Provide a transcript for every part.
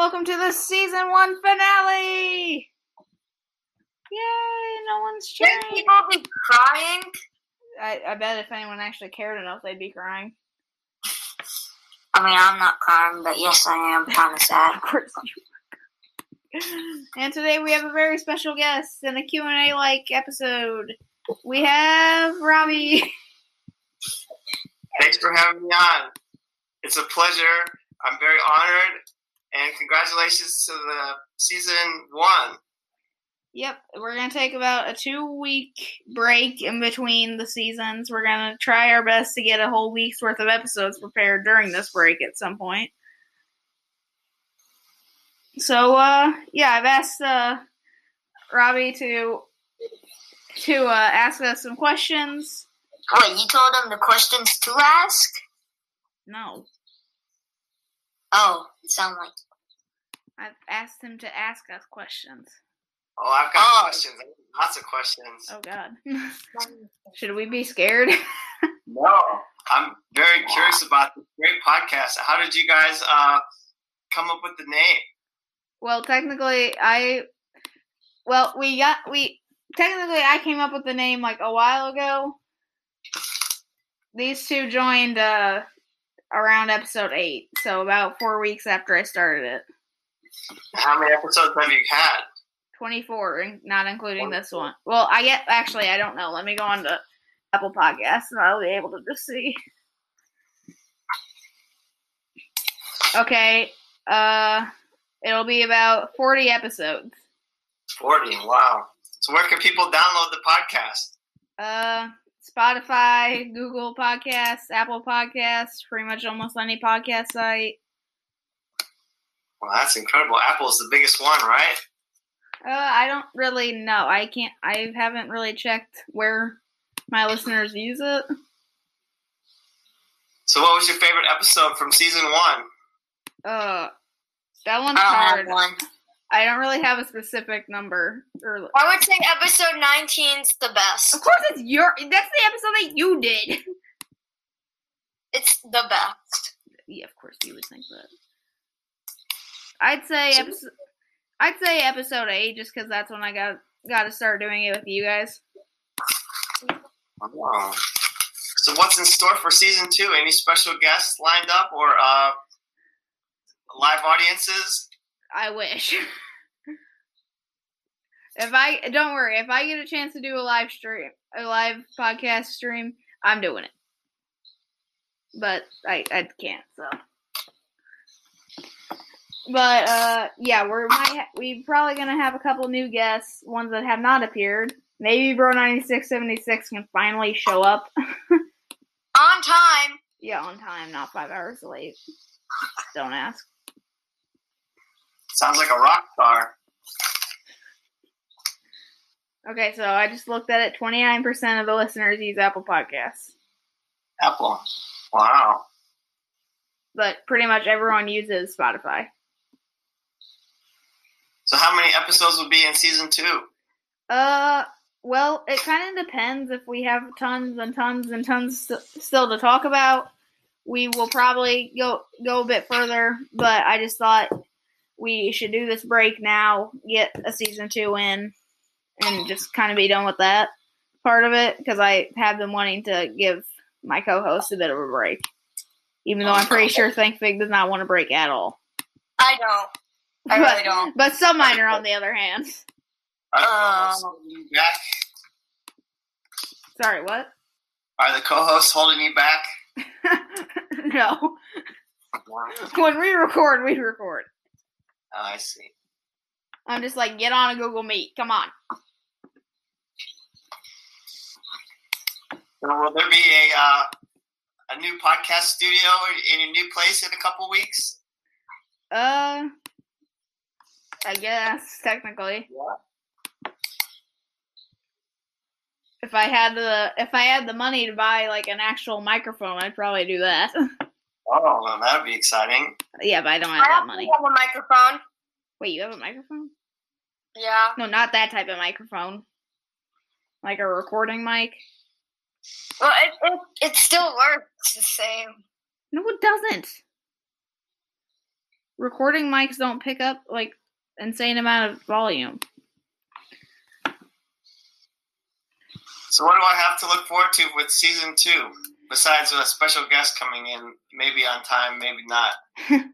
welcome to the season one finale! Yay! No one's Shouldn't people be crying? I, I bet if anyone actually cared enough, they'd be crying. I mean, I'm not crying, but yes, I am kind of sad. Of course you. And today we have a very special guest in a Q&A like episode. We have Robbie. Thanks for having me on. It's a pleasure. I'm very honored, and congratulations to the season one. Yep, we're gonna take about a two week break in between the seasons. We're gonna try our best to get a whole week's worth of episodes prepared during this break at some point. So, uh, yeah, I've asked uh, Robbie to to uh, ask us some questions. Wait, you told them the questions to ask? No, Oh, it sound like I've asked him to ask us questions. Oh, I've got Oh. questions. Lots of questions. Oh God, should we be scared? No, I'm very curious about this great podcast. How did you guys uh, come up with the name? Well, technically, I. Well, we got we technically I came up with the name like a while ago. These two joined uh around episode eight, so about four weeks after I started it. How many episodes have you had? Twenty four, not including this one. Well, I get actually I don't know. Let me go on to Apple Podcasts and I'll be able to just see. Okay, uh, it'll be about forty episodes. 40. Wow. So, where can people download the podcast? Uh, Spotify, Google Podcasts, Apple Podcasts, pretty much almost any podcast site. Well, that's incredible. Apple's the biggest one, right? Uh, I don't really know. I can't. I haven't really checked where my listeners use it. So, what was your favorite episode from season one? Uh, that one's I don't hard. have one. I don't really have a specific number. Or I would say episode 19's the best. of course, it's your. That's the episode that you did. It's the best. yeah, of course you would think that. I'd say episode. I'd say episode eight, just because that's when I got got to start doing it with you guys. Oh. So, what's in store for season two? Any special guests lined up or uh, live audiences? I wish. if I don't worry, if I get a chance to do a live stream, a live podcast stream, I'm doing it. But I I can't. So. But uh, yeah, we're might ha- we probably gonna have a couple new guests, ones that have not appeared. Maybe Bro ninety six seventy six can finally show up. On time. yeah, on time, not five hours late. Don't ask. Sounds like a rock star. Okay, so I just looked at it. Twenty nine percent of the listeners use Apple Podcasts, Apple. Wow. but pretty much everyone uses Spotify. So, how many episodes will be in season two? Uh, well, it kind of depends. If we have tons and tons and tons st- still to talk about, we will probably go go a bit further. But I just thought we should do this break now, get a season two in, and just kind of be done with that part of it because I have been wanting to give my co-host a bit of a break, even though I'm pretty sure ThinkFig does not want a break at all. I don't. I really don't. But some minor, on the other hand. Are the co-hosts holding you back? Sorry, what? Are the co-hosts holding me back? no. When we record, we record. I see. I'm just like, get on a Google Meet. Come on. So will there be a uh, a new podcast studio in your new place in a couple weeks? Uh, I guess technically, Yeah. if I had the if I had the money to buy like an actual microphone, I'd probably do that. Oh, well, that'd be exciting. yeah, but I don't I have that money. money. have a microphone. Wait, you have a microphone? Yeah. No, not that type of microphone. Like a recording mic. Well, it, it, it still works the same. No, it doesn't. recording mics don't pick up like insane amount of volume. So what do I have to look forward to with season two? Besides a special guest coming in, maybe on time, maybe not.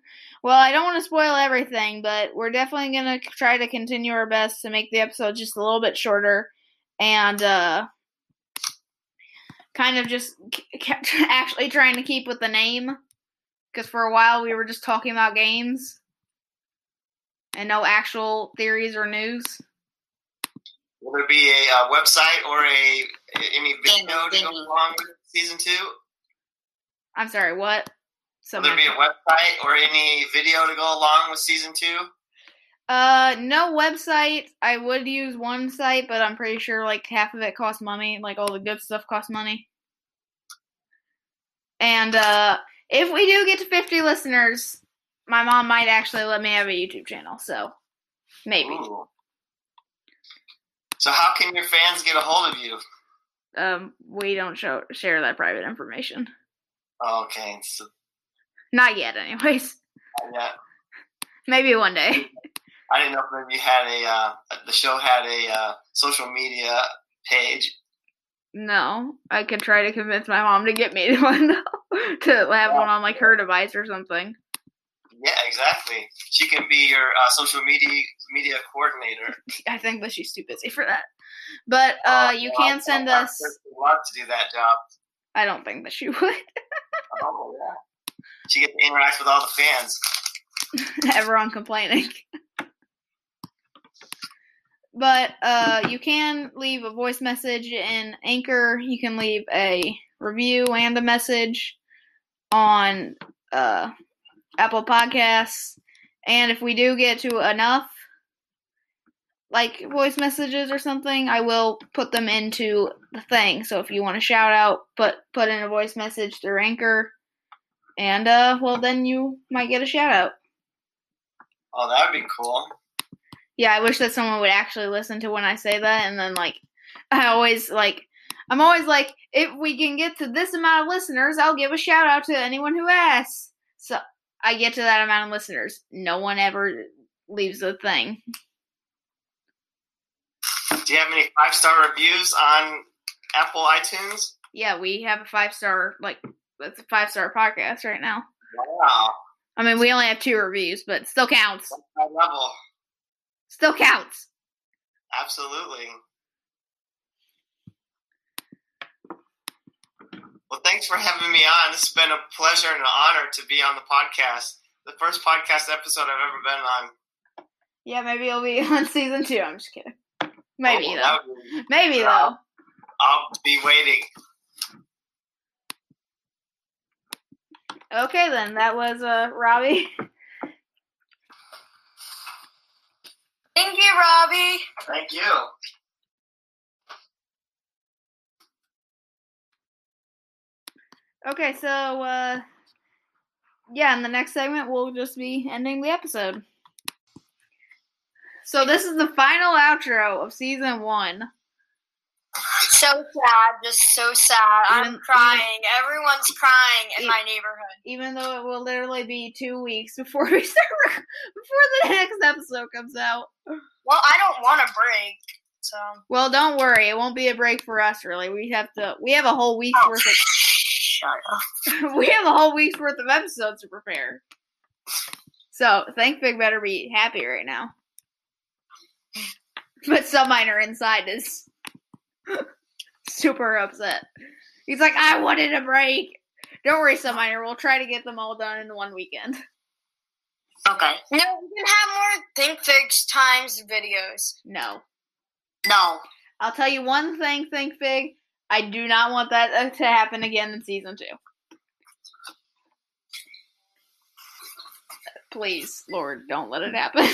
Well, I don't want to spoil everything, but we're definitely going to try to continue our best to make the episode just a little bit shorter and uh kind of just kept actually trying to keep with the name because for a while we were just talking about games and no actual theories or news. Will there be a uh, website or a any video to go along with season two? I'm sorry, what? Will there be a website or any video to go along with season two? Uh, no website. I would use one site, but I'm pretty sure like half of it costs money. Like all the good stuff costs money. And uh, if we do get to 50 listeners, my mom might actually let me have a YouTube channel. So maybe. Ooh. So how can your fans get a hold of you? Um, we don't show share that private information. Okay, so Not yet, anyways. yeah, Maybe one day. I didn't know if maybe you had a uh, the show had a uh, social media page. No, I could try to convince my mom to get me one though, to have one on like her device or something. Yeah, exactly. She can be your uh, social media media coordinator. I think but she's too busy for that. But uh, Oh, you well, can send I'd us. Love to do that job. I don't think that she would. Oh yeah. She gets to interact with all the fans. Everyone complaining. But uh, you can leave a voice message in Anchor. You can leave a review and a message on uh, Apple Podcasts. And if we do get to enough, like voice messages or something, I will put them into the thing. So if you want to shout out, put put in a voice message through Anchor, and uh, well, then you might get a shout out. Oh, that would be cool. Yeah, I wish that someone would actually listen to when I say that, and then like, I always like, I'm always like, if we can get to this amount of listeners, I'll give a shout out to anyone who asks. So I get to that amount of listeners. No one ever leaves a thing. Do you have any five star reviews on Apple iTunes? Yeah, we have a five star like it's a five star podcast right now. Wow, I mean, we only have two reviews, but it still counts. that's high level. Still counts. Absolutely. Well, thanks for having me on. This has been a pleasure and an honor to be on the podcast. The first podcast episode I've ever been on. Yeah, maybe it'll be on season two. I'm just kidding. Maybe Oh, though. be- Maybe Yeah. though. I'll be waiting. Okay, then that was uh Robbie. Thank you, Robbie. Thank you. Okay, so uh yeah, in the next segment we'll just be ending the episode. So this is the final outro of season one. So sad, just so sad. I'm Even- crying. Everyone's crying in Even- my neighborhood. Even though it will literally be two weeks before we start before the next episode comes out. Well, I don't want a break, so. Well, don't worry, it won't be a break for us really. We have to we have a whole week Oh, worth shut we have a whole week's worth of episodes to prepare. So Think Big better be happy right now. But some Subminer inside is super upset. He's like, I wanted a break. Don't worry, some Subminer. We'll try to get them all done in one weekend. Okay. No, we can have more Think Figs times videos. No. No. I'll tell you one thing, Think Big. I do not want that uh, to happen again in season two. Please, Lord, don't let it happen.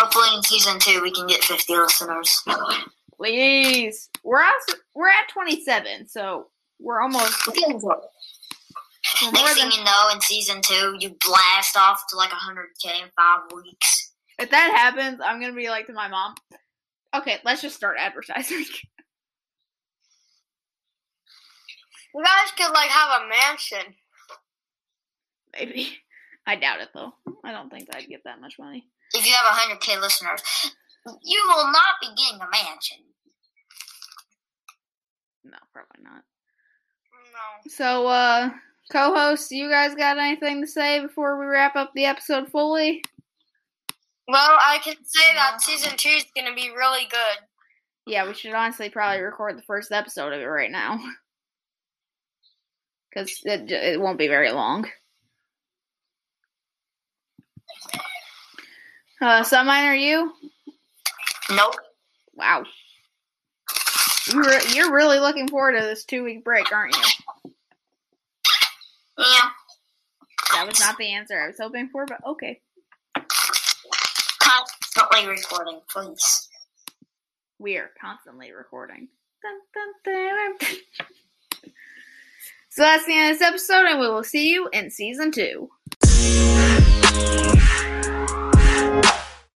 Hopefully in season two we can get 50 listeners. Please. We're at, we're at 27, so we're almost we're Next than thing you know, in season two, you blast off to like 100k in five weeks. If that happens, I'm gonna be like to my mom. Okay, let's just start advertising. You guys could like have a mansion. Maybe. I doubt it though. I don't think I'd get that much money. If you have 100k listeners, you will not be getting a mansion. No, probably not. No. So, uh, co-hosts, you guys got anything to say before we wrap up the episode fully? Well, I can say that season two is going to be really good. Yeah, we should honestly probably record the first episode of it right now. Because it, it won't be very long. Uh, Sunmine, are you? Nope. Wow. You re- you're really looking forward to this two week break, aren't you? Yeah. That was not the answer I was hoping for, but okay. Constantly recording, please. We are constantly recording. Dun, dun, dun. So that's the end of this episode, and we will see you in season two.